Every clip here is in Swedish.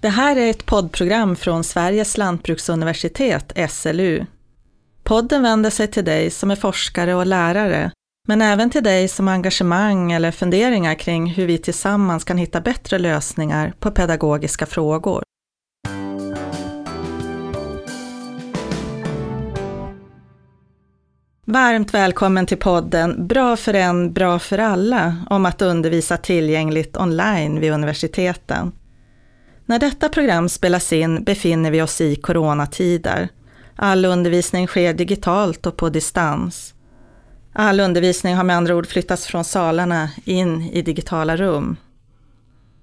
Det här är ett poddprogram från Sveriges lantbruksuniversitet, SLU. Podden vänder sig till dig som är forskare och lärare, men även till dig som har engagemang eller funderingar kring hur vi tillsammans kan hitta bättre lösningar på pedagogiska frågor. Varmt välkommen till podden Bra för en, bra för alla om att undervisa tillgängligt online vid universiteten. När detta program spelas in befinner vi oss i coronatider. All undervisning sker digitalt och på distans. All undervisning har med andra ord flyttats från salarna in i digitala rum.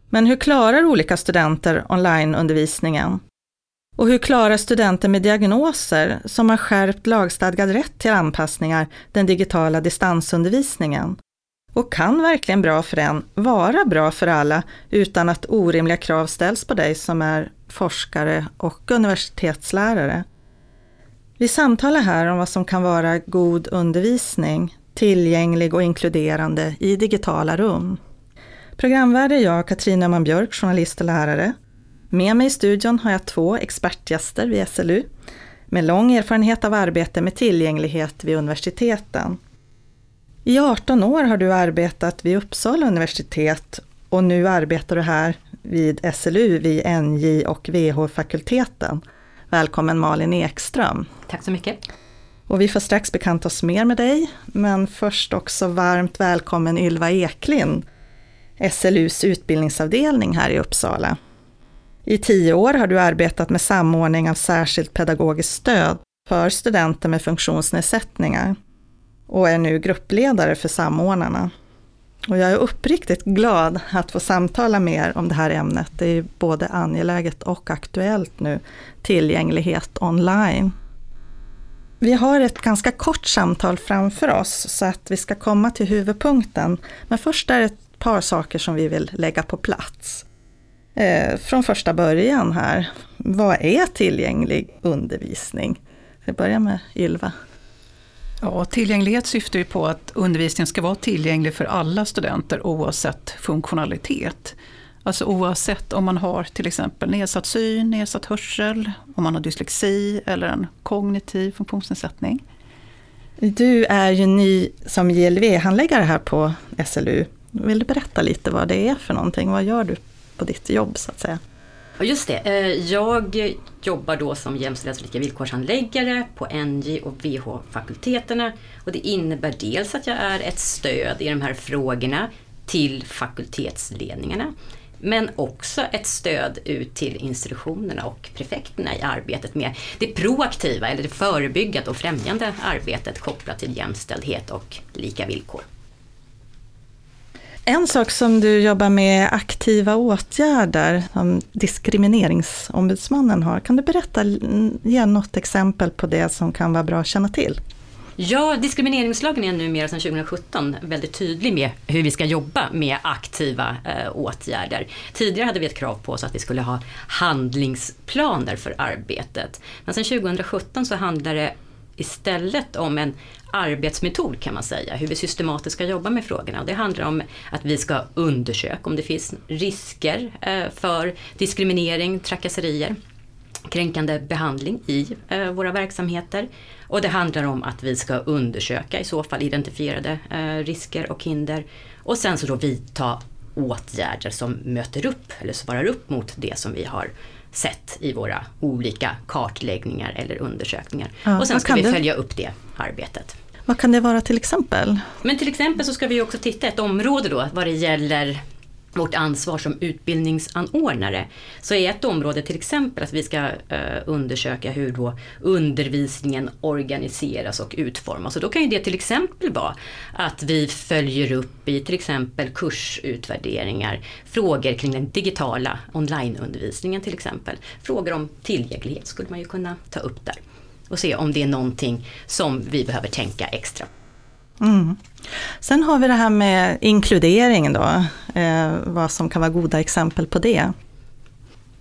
Men hur klarar olika studenter onlineundervisningen? Och hur klarar studenter med diagnoser som har skärpt lagstadgad rätt till anpassningar den digitala distansundervisningen? Och kan verkligen bra för en vara bra för alla utan att orimliga krav ställs på dig som är forskare och universitetslärare? Vi samtalar här om vad som kan vara god undervisning, tillgänglig och inkluderande i digitala rum. Programvärd är jag, Katrin Öhman Björk, journalist och lärare. Med mig i studion har jag två expertgäster vid SLU med lång erfarenhet av arbete med tillgänglighet vid universiteten. I 18 år har du arbetat vid Uppsala universitet och nu arbetar du här vid SLU, vid NJ och VH-fakulteten. Välkommen Malin Ekström. Tack så mycket. Och vi får strax bekanta oss mer med dig, men först också varmt välkommen Ylva Eklind, SLUs utbildningsavdelning här i Uppsala. I tio år har du arbetat med samordning av särskilt pedagogiskt stöd för studenter med funktionsnedsättningar och är nu gruppledare för samordnarna. Och jag är uppriktigt glad att få samtala mer om det här ämnet. Det är både angeläget och aktuellt nu, tillgänglighet online. Vi har ett ganska kort samtal framför oss så att vi ska komma till huvudpunkten. Men först är det ett par saker som vi vill lägga på plats. Eh, från första början här, vad är tillgänglig undervisning? Vi börjar med Ylva. Ja, tillgänglighet syftar ju på att undervisningen ska vara tillgänglig för alla studenter oavsett funktionalitet. Alltså oavsett om man har till exempel nedsatt syn, nedsatt hörsel, om man har dyslexi eller en kognitiv funktionsnedsättning. Du är ju ny som JLV-handläggare här på SLU. Vill du berätta lite vad det är för någonting? Vad gör du på ditt jobb så att säga? Just det, eh, jag jobbar då som jämställdhets och lika villkorshandläggare på NJ och VH-fakulteterna. Och det innebär dels att jag är ett stöd i de här frågorna till fakultetsledningarna. Men också ett stöd ut till institutionerna och prefekterna i arbetet med det proaktiva eller det förebyggande och främjande arbetet kopplat till jämställdhet och lika villkor. En sak som du jobbar med aktiva åtgärder som diskrimineringsombudsmannen har. Kan du berätta, ge något exempel på det som kan vara bra att känna till? Ja, diskrimineringslagen är numera sedan 2017 väldigt tydlig med hur vi ska jobba med aktiva eh, åtgärder. Tidigare hade vi ett krav på oss att vi skulle ha handlingsplaner för arbetet. Men sedan 2017 så handlar det istället om en arbetsmetod kan man säga, hur vi systematiskt ska jobba med frågorna. Och det handlar om att vi ska undersöka om det finns risker eh, för diskriminering, trakasserier, kränkande behandling i eh, våra verksamheter. Och det handlar om att vi ska undersöka i så fall identifierade eh, risker och hinder och sen så då vidta åtgärder som möter upp eller svarar upp mot det som vi har sett i våra olika kartläggningar eller undersökningar. Ja, och sen ska vi följa upp det arbetet. Vad kan det vara till exempel? Men till exempel så ska vi också titta ett område då vad det gäller vårt ansvar som utbildningsanordnare så är ett område till exempel att vi ska eh, undersöka hur då undervisningen organiseras och utformas. Och då kan ju det till exempel vara att vi följer upp i till exempel kursutvärderingar frågor kring den digitala onlineundervisningen till exempel. Frågor om tillgänglighet skulle man ju kunna ta upp där och se om det är någonting som vi behöver tänka extra Mm. Sen har vi det här med inkludering då, eh, vad som kan vara goda exempel på det.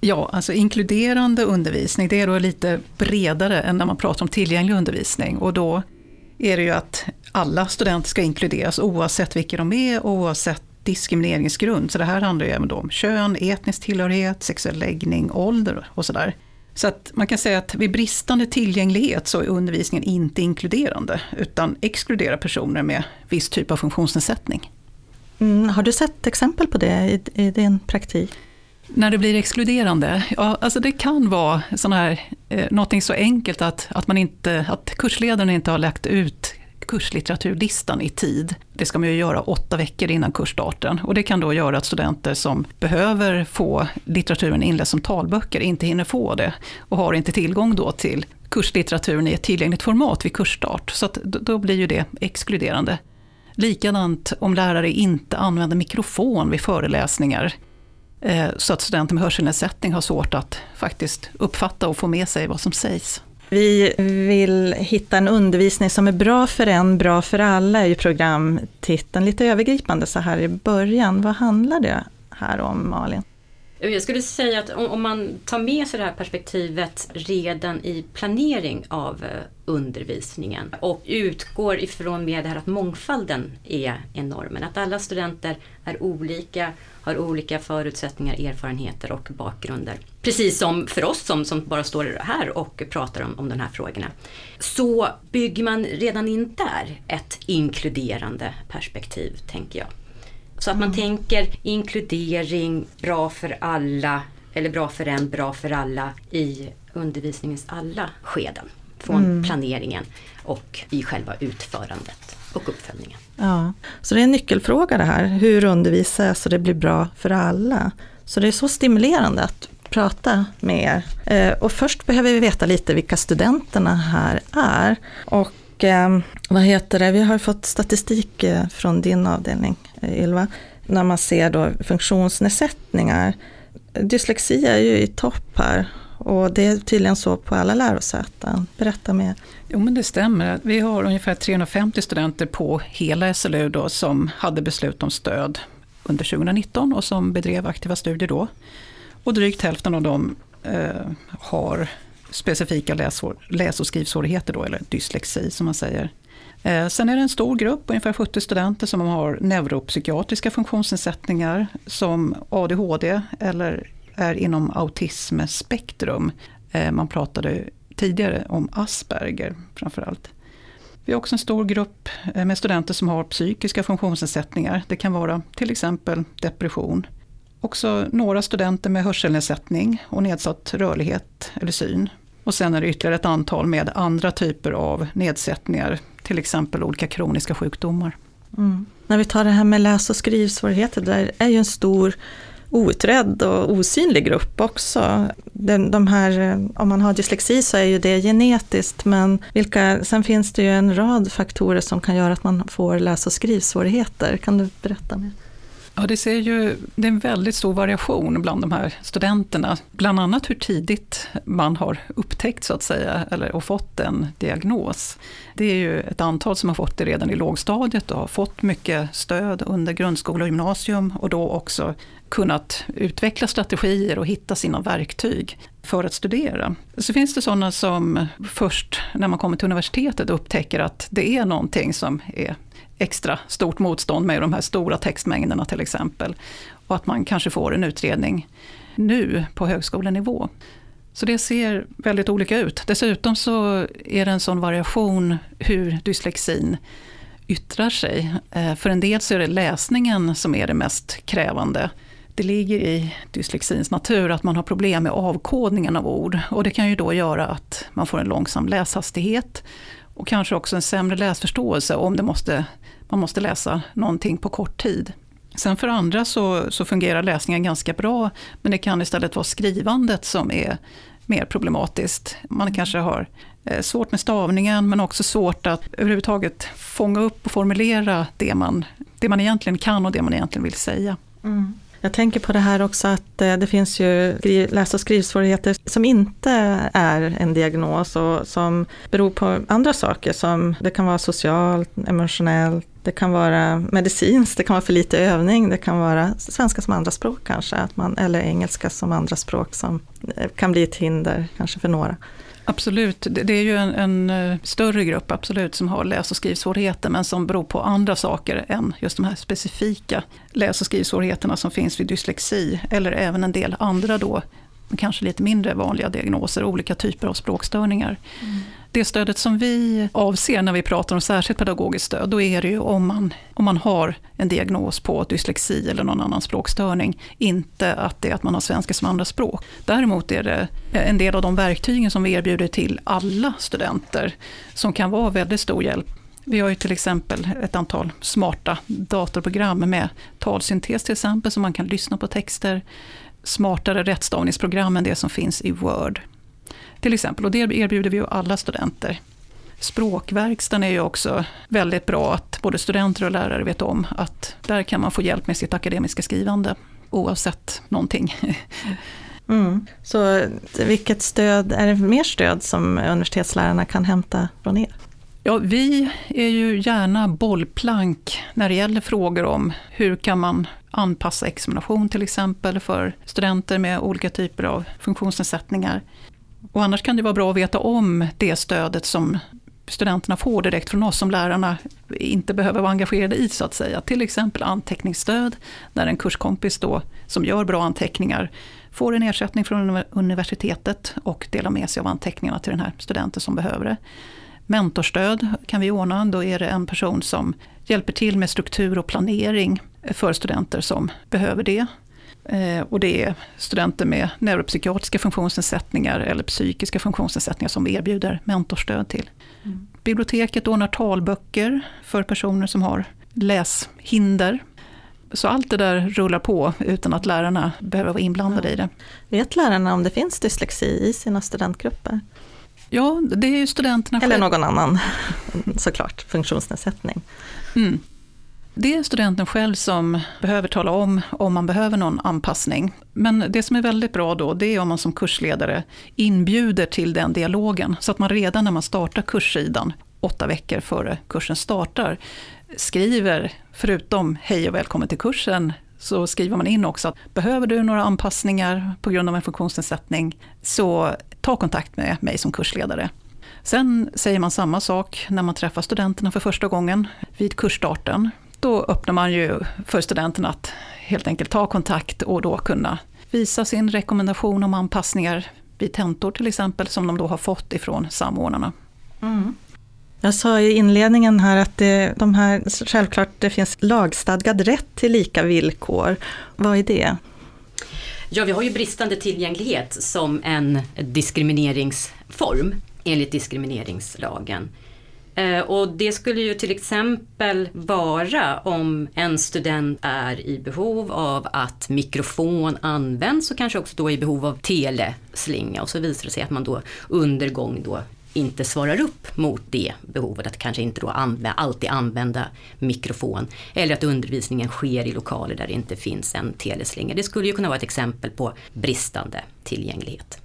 Ja, alltså inkluderande undervisning, det är då lite bredare än när man pratar om tillgänglig undervisning. Och då är det ju att alla studenter ska inkluderas oavsett vilka de är och oavsett diskrimineringsgrund. Så det här handlar ju även om kön, etnisk tillhörighet, sexuell läggning, ålder och sådär. Så att man kan säga att vid bristande tillgänglighet så är undervisningen inte inkluderande, utan exkluderar personer med viss typ av funktionsnedsättning. Mm, har du sett exempel på det i, i din praktik? När det blir exkluderande? Ja, alltså det kan vara sån här, eh, någonting så enkelt att, att, man inte, att kursledaren inte har lagt ut kurslitteraturlistan i tid. Det ska man ju göra åtta veckor innan kursstarten. Och det kan då göra att studenter som behöver få litteraturen inläst som talböcker inte hinner få det. Och har inte tillgång då till kurslitteraturen i ett tillgängligt format vid kursstart. Så att då blir ju det exkluderande. Likadant om lärare inte använder mikrofon vid föreläsningar. Eh, så att studenter med hörselnedsättning har svårt att faktiskt uppfatta och få med sig vad som sägs. Vi vill hitta en undervisning som är bra för en, bra för alla, är ju programtiteln. Lite övergripande så här i början. Vad handlar det här om, Malin? Jag skulle säga att om man tar med sig det här perspektivet redan i planering av eh, undervisningen och utgår ifrån med det här att mångfalden är normen, Att alla studenter är olika, har olika förutsättningar, erfarenheter och bakgrunder. Precis som för oss som, som bara står här och pratar om, om de här frågorna. Så bygger man redan in där ett inkluderande perspektiv, tänker jag. Så att man mm. tänker inkludering, bra för alla, eller bra för en, bra för alla i undervisningens alla skeden. Från mm. planeringen och i själva utförandet och uppföljningen. Ja, så det är en nyckelfråga det här, hur undervisa jag så det blir bra för alla. Så det är så stimulerande att prata med er. Eh, och först behöver vi veta lite vilka studenterna här är. Och eh, vad heter det, vi har fått statistik eh, från din avdelning eh, Ylva, när man ser då funktionsnedsättningar. Dyslexi är ju i topp här och det är tydligen så på alla lärosäten. Berätta mer. Jo men det stämmer. Vi har ungefär 350 studenter på hela SLU då som hade beslut om stöd under 2019 och som bedrev aktiva studier då. Och drygt hälften av dem eh, har specifika läs och skrivsvårigheter då, eller dyslexi som man säger. Eh, sen är det en stor grupp, ungefär 70 studenter, som har neuropsykiatriska funktionsnedsättningar som ADHD eller är inom autismspektrum. Eh, man pratade tidigare om Asperger framförallt. Vi har också en stor grupp eh, med studenter som har psykiska funktionsnedsättningar. Det kan vara till exempel depression. Också några studenter med hörselnedsättning och nedsatt rörlighet eller syn. Och sen är det ytterligare ett antal med andra typer av nedsättningar, till exempel olika kroniska sjukdomar. Mm. När vi tar det här med läs och skrivsvårigheter, där är ju en stor outredd och osynlig grupp också. De, de här, eh, om man har dyslexi så är ju det genetiskt, men vilka, sen finns det ju en rad faktorer som kan göra att man får läs och skrivsvårigheter. Kan du berätta mer? Ja, det, ser ju, det är en väldigt stor variation bland de här studenterna. Bland annat hur tidigt man har upptäckt så att säga, eller och fått en diagnos. Det är ju ett antal som har fått det redan i lågstadiet och har fått mycket stöd under grundskola och gymnasium och då också kunnat utveckla strategier och hitta sina verktyg för att studera. Så finns det sådana som först när man kommer till universitetet upptäcker att det är någonting som är extra stort motstånd med de här stora textmängderna till exempel. Och att man kanske får en utredning nu på högskolenivå. Så det ser väldigt olika ut. Dessutom så är det en sån variation hur dyslexin yttrar sig. Eh, för en del så är det läsningen som är det mest krävande. Det ligger i dyslexins natur att man har problem med avkodningen av ord. Och det kan ju då göra att man får en långsam läshastighet och kanske också en sämre läsförståelse om det måste, man måste läsa någonting på kort tid. Sen för andra så, så fungerar läsningen ganska bra, men det kan istället vara skrivandet som är mer problematiskt. Man kanske har eh, svårt med stavningen, men också svårt att överhuvudtaget fånga upp och formulera det man, det man egentligen kan och det man egentligen vill säga. Mm. Jag tänker på det här också att eh, det finns ju läs och skrivsvårigheter som inte är en diagnos och som beror på andra saker som det kan vara socialt, emotionellt, det kan vara medicinskt, det kan vara för lite övning, det kan vara svenska som andraspråk kanske, att man, eller engelska som andraspråk som eh, kan bli ett hinder kanske för några. Absolut, det är ju en, en, eh, större grupp absolut som har läs och skrivsvårigheter men som beror på andra saker än just de här specifika läs och skrivsvårigheterna som finns vid dyslexi. Eller även en del andra då, kanske lite mindre vanliga diagnoser, olika typer av språkstörningar. Mm det stödet som vi avser när vi pratar om särskilt pedagogiskt stöd, då är det ju om man, om man har en diagnos på dyslexi eller någon annan språkstörning. Inte att det är att man har svenska som andra språk. Däremot är det eh, en del av de verktygen som vi erbjuder till alla studenter, som kan vara väldigt stor hjälp. Vi har ju till exempel ett antal smarta datorprogram med talsyntes till exempel, så man kan lyssna på texter. Smartare rättstavningsprogram än det som finns i Word. Till exempel, och det erbjuder vi ju alla studenter. Språkverkstan är ju också väldigt bra att både studenter och lärare vet om att där kan man få hjälp med sitt akademiska skrivande oavsett någonting. Mm. Så vilket stöd, är det mer stöd som universitetslärarna kan hämta från er? Ja, vi är ju gärna bollplank när det gäller frågor om hur kan man anpassa examination till exempel för studenter med olika typer av funktionsnedsättningar. Och annars kan det vara bra att veta om det stödet som studenterna får direkt från oss som lärarna inte behöver vara engagerade i så att säga. Till exempel anteckningsstöd, där en kurskompis då, som gör bra anteckningar får en ersättning från universitetet och delar med sig av anteckningarna till den här studenten som behöver det. Mentorstöd kan vi ordna, då är det en person som hjälper till med struktur och planering för studenter som behöver det. Eh, och det är studenter med neuropsykiatriska funktionsnedsättningar eller psykiska funktionsnedsättningar som vi erbjuder mentorstöd till. Mm. Biblioteket ordnar talböcker för personer som har läshinder. Så allt det där rullar på utan att lärarna behöver vara inblandade ja. i det. Vet lärarna om det finns dyslexi i sina studentgrupper? Ja, det är ju studenterna Eller någon annan, såklart, funktionsnedsättning. Mm. Det är studenten själv som behöver tala om om man behöver någon anpassning. Men det som är väldigt bra då, det är om man som kursledare inbjuder till den dialogen. Så att man redan när man startar kurssidan, åtta veckor före kursen startar, skriver, förutom hej och välkommen till kursen, så skriver man in också att behöver du några anpassningar på grund av en funktionsnedsättning, så ta kontakt med mig som kursledare. Sen säger man samma sak när man träffar studenterna för första gången vid kursstarten då öppnar man ju för studenterna att helt enkelt ta kontakt och då kunna visa sin rekommendation om anpassningar vid tentor till exempel, som de då har fått ifrån samordnarna. Mm. Jag sa i inledningen här att det, de här, självklart det finns lagstadgad rätt till lika villkor. Vad är det? Ja, vi har ju bristande tillgänglighet som en diskrimineringsform enligt diskrimineringslagen. Eh, och det skulle ju till exempel vara om en student är i behov av att mikrofon används och kanske också då i behov av teleslinga och så visar det sig att man då under gång då inte svarar upp mot det behovet, att kanske inte då använda, alltid använda mikrofon. Eller att undervisningen sker i lokaler där det inte finns en teleslinga. Det skulle ju kunna vara ett exempel på bristande tillgänglighet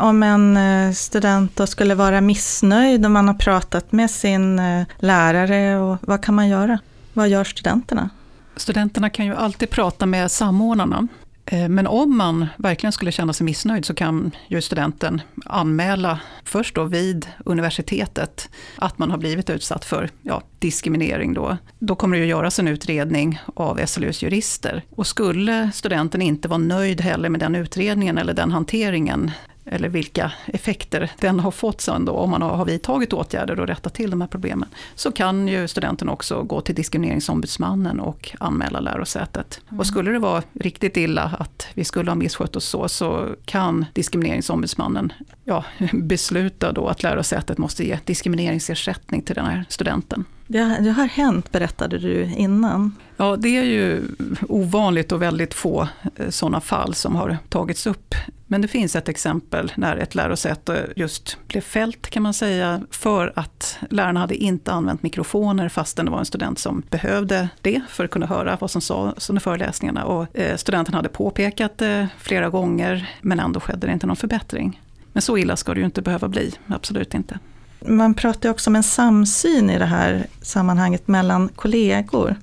om en eh, student då skulle vara missnöjd och man har pratat med sin eh, lärare, och vad kan man göra? Vad gör studenterna? Studenterna kan ju alltid prata med samordnarna. Eh, men om man verkligen skulle känna sig missnöjd så kan ju studenten anmäla först då vid universitetet att man har blivit utsatt för ja, diskriminering. Då. då kommer det att göras en utredning av SLUs jurister. Och skulle studenten inte vara nöjd heller med den utredningen eller den hanteringen eller vilka effekter den har fått sen då, om man har vidtagit åtgärder och rättat till de här problemen, så kan ju studenten också gå till Diskrimineringsombudsmannen och anmäla lärosätet. Mm. Och skulle det vara riktigt illa att vi skulle ha misskött oss så, så kan Diskrimineringsombudsmannen ja, besluta då att lärosätet måste ge diskrimineringsersättning till den här studenten. Det, det har hänt, berättade du innan. Ja, det är ju ovanligt och väldigt få eh, sådana fall som har tagits upp. Men det finns ett exempel när ett lärosäte just blev fällt kan man säga för att lärarna hade inte använt mikrofoner fastän det var en student som behövde det för att kunna höra vad som sades under föreläsningarna. Och eh, studenten hade påpekat det flera gånger men ändå skedde det inte någon förbättring. Men så illa ska det ju inte behöva bli, absolut inte. Man pratar också om en samsyn i det här sammanhanget mellan kollegor.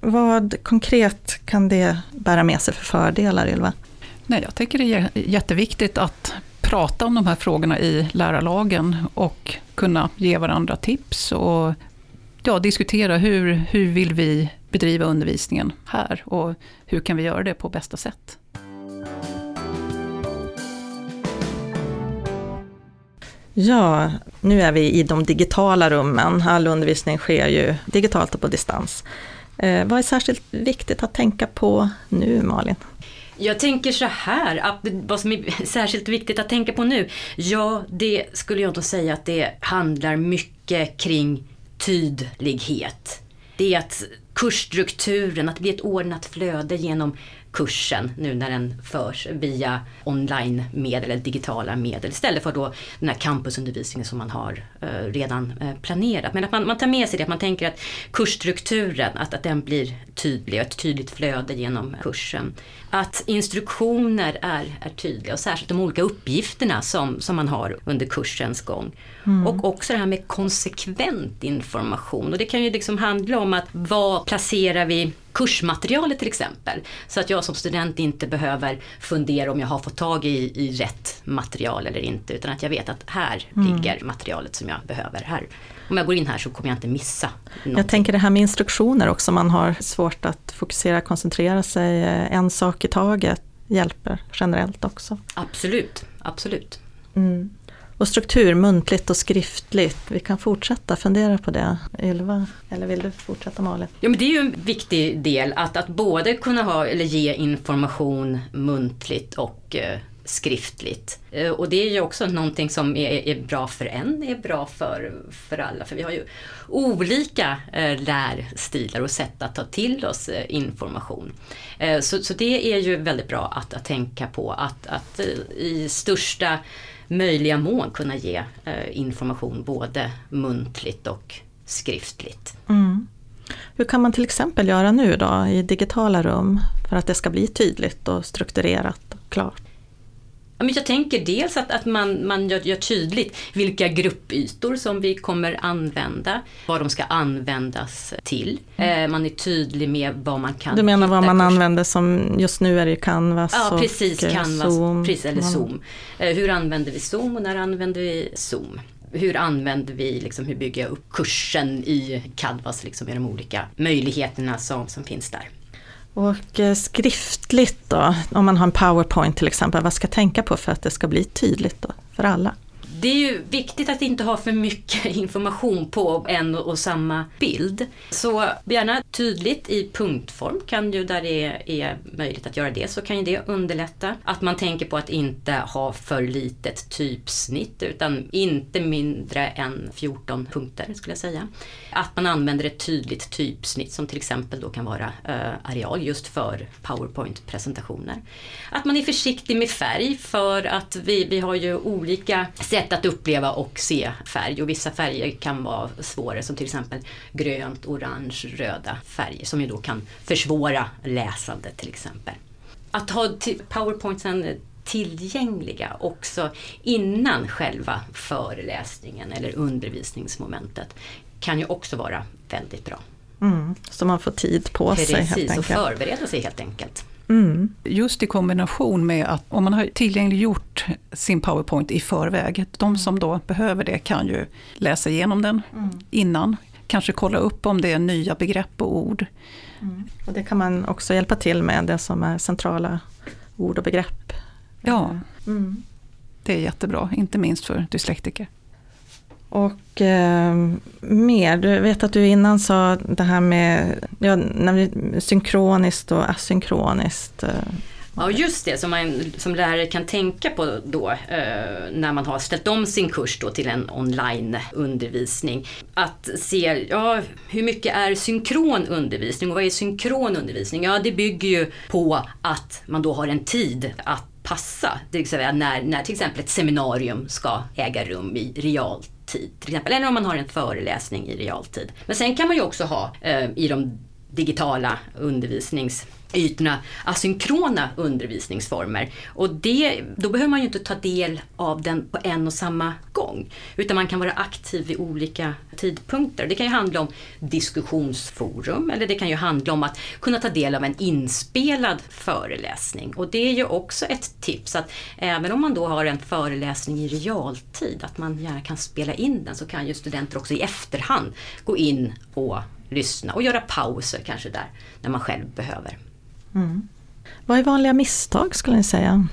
Vad konkret kan det bära med sig för fördelar, Ylva? Nej, jag tycker det är jätteviktigt att prata om de här frågorna i lärarlagen och kunna ge varandra tips och ja, diskutera hur, hur vill vi bedriva undervisningen här och hur kan vi göra det på bästa sätt. Ja, nu är vi i de digitala rummen. All undervisning sker ju digitalt och på distans. Eh, vad är särskilt viktigt att tänka på nu, Malin? Jag tänker så här, att vad som är särskilt viktigt att tänka på nu, ja det skulle jag nog säga att det handlar mycket kring tydlighet. Det är att kursstrukturen, att det blir ett ordnat flöde genom kursen nu när den förs via online-medel eller digitala medel istället för då den här campusundervisningen som man har eh, redan eh, planerat. Men att man, man tar med sig det, att man tänker att kursstrukturen, att, att den blir tydlig och ett tydligt flöde genom kursen. Att instruktioner är, är tydliga och särskilt de olika uppgifterna som, som man har under kursens gång. Mm. Och också det här med konsekvent information och det kan ju liksom handla om att vad placerar vi kursmaterialet till exempel. Så att jag som student inte behöver fundera om jag har fått tag i, i rätt material eller inte. Utan att jag vet att här mm. ligger materialet som jag behöver. Här. Om jag går in här så kommer jag inte missa. Någonting. Jag tänker det här med instruktioner också. Man har svårt att fokusera, koncentrera sig. En sak i taget hjälper generellt också. Absolut, absolut. Mm. Och struktur, muntligt och skriftligt. Vi kan fortsätta fundera på det. Ylva, eller vill du fortsätta Malin? Ja, men det är ju en viktig del att, att både kunna ha eller ge information muntligt och eh, skriftligt. Eh, och det är ju också någonting som är, är, bra för en, är bra för, för alla. För vi har ju olika eh, lärstilar och sätt att ta till oss eh, information. Eh, så, så det är ju väldigt bra att, att tänka på att, att eh, i största möjliga mån kunna ge eh, information både muntligt och skriftligt. Mm. Hur kan man till exempel göra nu då i digitala rum för att det ska bli tydligt och strukturerat och klart? Jag tänker dels att, att man, man gör, gör, tydligt vilka gruppytor som vi kommer använda, vad de ska användas till. Mm. man är tydlig med vad man kan Du menar vad man kurs. använder som, just nu är det Canvas ja, precis, och Canvas, Zoom. Precis, eller Zoom. Eh, hur använder vi Zoom och när använder vi Zoom? hur använder vi, liksom, hur bygger jag upp kursen i Canvas liksom, med de olika möjligheterna som, som finns där. Och eh, skriftligt då, om man har en powerpoint till exempel, vad ska jag tänka på för att det ska bli tydligt då för alla? Det är ju viktigt att inte ha för mycket information på en och samma bild. Så gärna tydligt i punktform kan ju där det är möjligt att göra det så kan ju det underlätta. Att man tänker på att inte ha för litet typsnitt utan inte mindre än 14 punkter skulle jag säga. Att man använder ett tydligt typsnitt som till exempel då kan vara äh, areal just för PowerPoint-presentationer. Att man är försiktig med färg för att vi, vi har ju olika sätt att uppleva och se färg och vissa färger kan vara svårare som till exempel grönt, orange, röda färger som ju då kan försvåra läsande till exempel. Att ha powerpointsen tillgängliga också innan själva föreläsningen eller undervisningsmomentet kan ju också vara väldigt bra. Mm, så man får tid på Precis, sig helt enkelt. Precis, och förbereda sig helt enkelt. Mm. Just i kombination med att om man har tillgängliggjort sin PowerPoint i förväg, de som då behöver det kan ju läsa igenom den mm. innan, kanske kolla upp om det är nya begrepp och ord. Mm. Och det kan man också hjälpa till med, det som är centrala ord och begrepp. Ja, mm. det är jättebra, inte minst för dyslektiker. Och eh, mer, du vet att du innan sa det här med ja, synkroniskt och asynkroniskt. Eh. Ja just det, som man som lärare kan tänka på då eh, när man har ställt om sin kurs då till en onlineundervisning. Att se, ja hur mycket är synkron undervisning och vad är synkron undervisning? Ja det bygger ju på att man då har en tid att passa, det vill säga när, när till exempel ett seminarium ska äga rum i realtid till exempel, eller om man har en föreläsning i realtid. Men sen kan man ju också ha eh, i de digitala undervisnings ytorna asynkrona undervisningsformer. Och det, då behöver man ju inte ta del av den på en och samma gång. Utan man kan vara aktiv vid olika tidpunkter. Det kan ju handla om diskussionsforum eller det kan ju handla om att kunna ta del av en inspelad föreläsning. Och det är ju också ett tips att även om man då har en föreläsning i realtid, att man gärna kan spela in den, så kan ju studenter också i efterhand gå in och lyssna och göra pauser kanske där när man själv behöver. Mm. Vad är vanliga misstag skulle ni säga?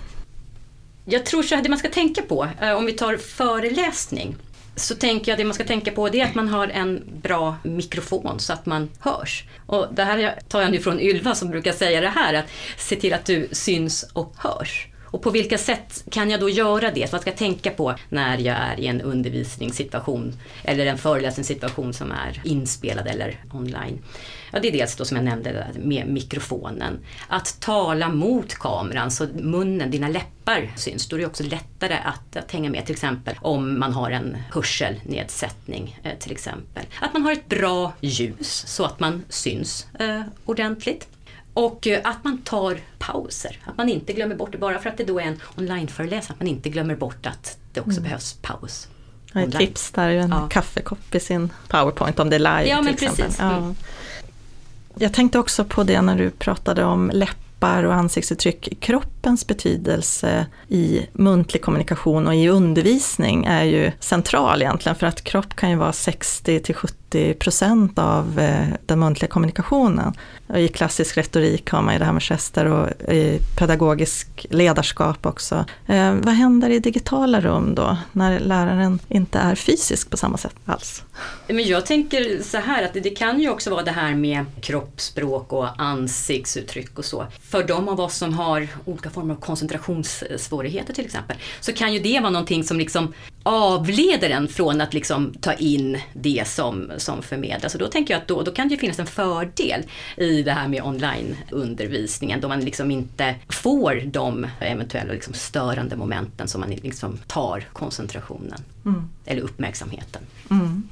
Jag tror så här, det man ska tänka på, eh, om vi tar föreläsning, så tänker jag det man ska tänka på det är att man har en bra mikrofon så att man hörs. Och det här tar jag nu från Ylva som brukar säga det här, att se till att du syns och hörs. Och på vilka sätt kan jag då göra det? Så vad ska jag tänka på när jag är i en undervisningssituation eller en föreläsningssituation som är inspelad eller online? Ja, det är dels då som jag nämnde med mikrofonen. Att tala mot kameran så munnen, dina läppar syns. Då är det också lättare att, att hänga med till exempel om man har en hörselnedsättning eh, till exempel. Att man har ett bra ljus så att man syns eh, ordentligt. Och eh, att man tar pauser, att man inte glömmer bort det bara för att det då är en onlineföreläsning, att man inte glömmer bort att det också mm. behövs paus. Ett tips där, en ja. kaffekopp i sin powerpoint om det är live ja, till exempel. Precis. Ja. Mm. Jag tänkte också på det när du pratade om läppar och ansiktsuttryck. Kroppens betydelse i muntlig kommunikation och i undervisning är ju central egentligen för att kropp kan ju vara 60 till 70 procent av eh, den muntliga kommunikationen. I klassisk retorik har man ju det här med gester och eh, i pedagogisk ledarskap också. Eh, vad händer i digitala rum då, när läraren inte är fysisk på samma sätt alls? Men jag tänker så här att det, det kan ju också vara det här med kroppsspråk och ansiktsuttryck och så. För de av oss som har olika former av koncentrationssvårigheter till exempel, så kan ju det vara någonting som liksom avleder en från att liksom ta in det som, som förmedlas. Och då tänker jag att då, då kan det ju finnas en fördel i det här med onlineundervisningen då man liksom inte får de eventuella liksom störande momenten som man liksom tar koncentrationen mm. eller uppmärksamheten. Mm.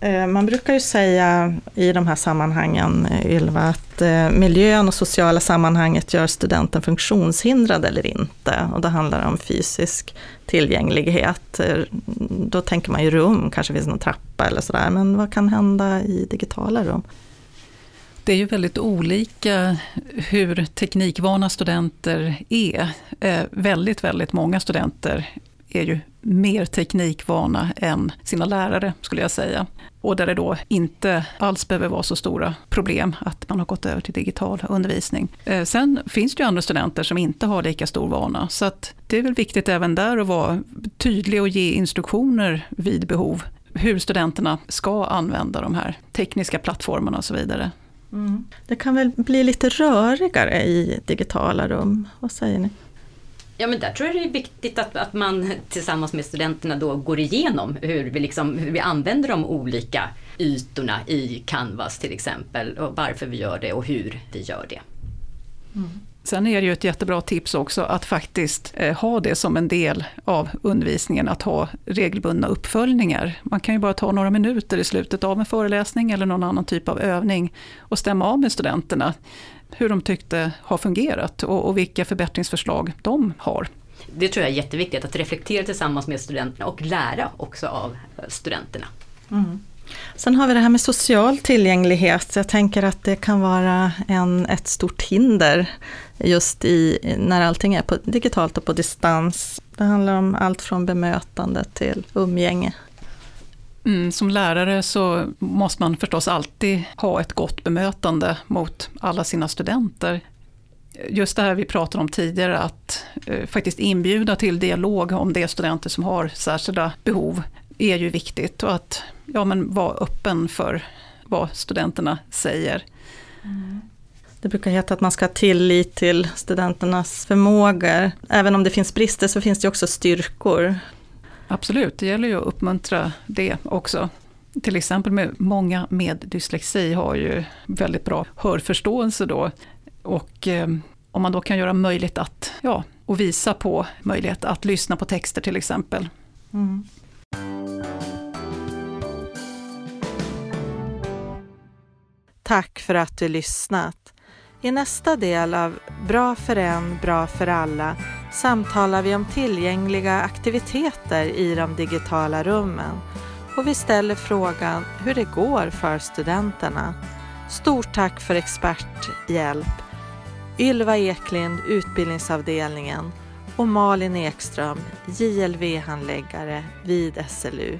Eh, man brukar ju säga i de här sammanhangen, eh, Ylva, att eh, miljön och sociala sammanhanget gör studenten funktionshindrad eller inte. Och det handlar om fysisk tillgänglighet. Då tänker man ju rum, kanske finns någon trappa eller sådär. Men vad kan hända i digitala rum? Det är ju väldigt olika hur teknikvana studenter är. Väldigt, väldigt många studenter är ju mer teknikvana än sina lärare, skulle jag säga. Och där det då inte alls behöver vara så stora problem att man har gått över till digital undervisning. Eh, sen finns det ju andra studenter som inte har lika stor vana, så att det är väl viktigt även där att vara tydlig och ge instruktioner vid behov hur studenterna ska använda de här tekniska plattformarna och så vidare. Mm. Det kan väl bli lite rörigare i digitala rum, vad säger ni? Ja men där tror jag det är viktigt att, att man tillsammans med studenterna då går igenom hur vi, liksom, hur vi använder de olika ytorna i Canvas till exempel och varför vi gör det och hur vi gör det. Mm. Sen är det ju ett jättebra tips också att faktiskt eh, ha det som en del av undervisningen, att ha regelbundna uppföljningar. Man kan ju bara ta några minuter i slutet av en föreläsning eller någon annan typ av övning och stämma av med studenterna hur de tyckte har fungerat och, och vilka förbättringsförslag de har. Det tror jag är jätteviktigt, att reflektera tillsammans med studenterna och lära också av studenterna. Mm. Sen har vi det här med social tillgänglighet. Jag tänker att det kan vara en, ett stort hinder just i, när allting är på, digitalt och på distans. Det handlar om allt från bemötande till umgänge. Mm, som lärare så måste man förstås alltid ha ett gott bemötande mot alla sina studenter. Just det här vi pratade om tidigare, att eh, faktiskt inbjuda till dialog om det är studenter som har särskilda behov, är ju viktigt. Och att ja, men vara öppen för vad studenterna säger. Mm. Det brukar heta att man ska ha tillit till studenternas förmågor. Även om det finns brister så finns det också styrkor. Absolut, det gäller ju att uppmuntra det också. Till exempel med många med dyslexi har ju väldigt bra hörförståelse då. Och eh, om man då kan göra möjligt att, ja, och visa på möjlighet att lyssna på texter till exempel. Mm. Tack för att du lyssnat. I nästa del av Bra för en, bra för alla samtalar vi om tillgängliga aktiviteter i de digitala rummen och vi ställer frågan hur det går för studenterna. Stort tack för experthjälp. Ylva Eklind, utbildningsavdelningen och Malin Ekström, JLV-handläggare vid SLU.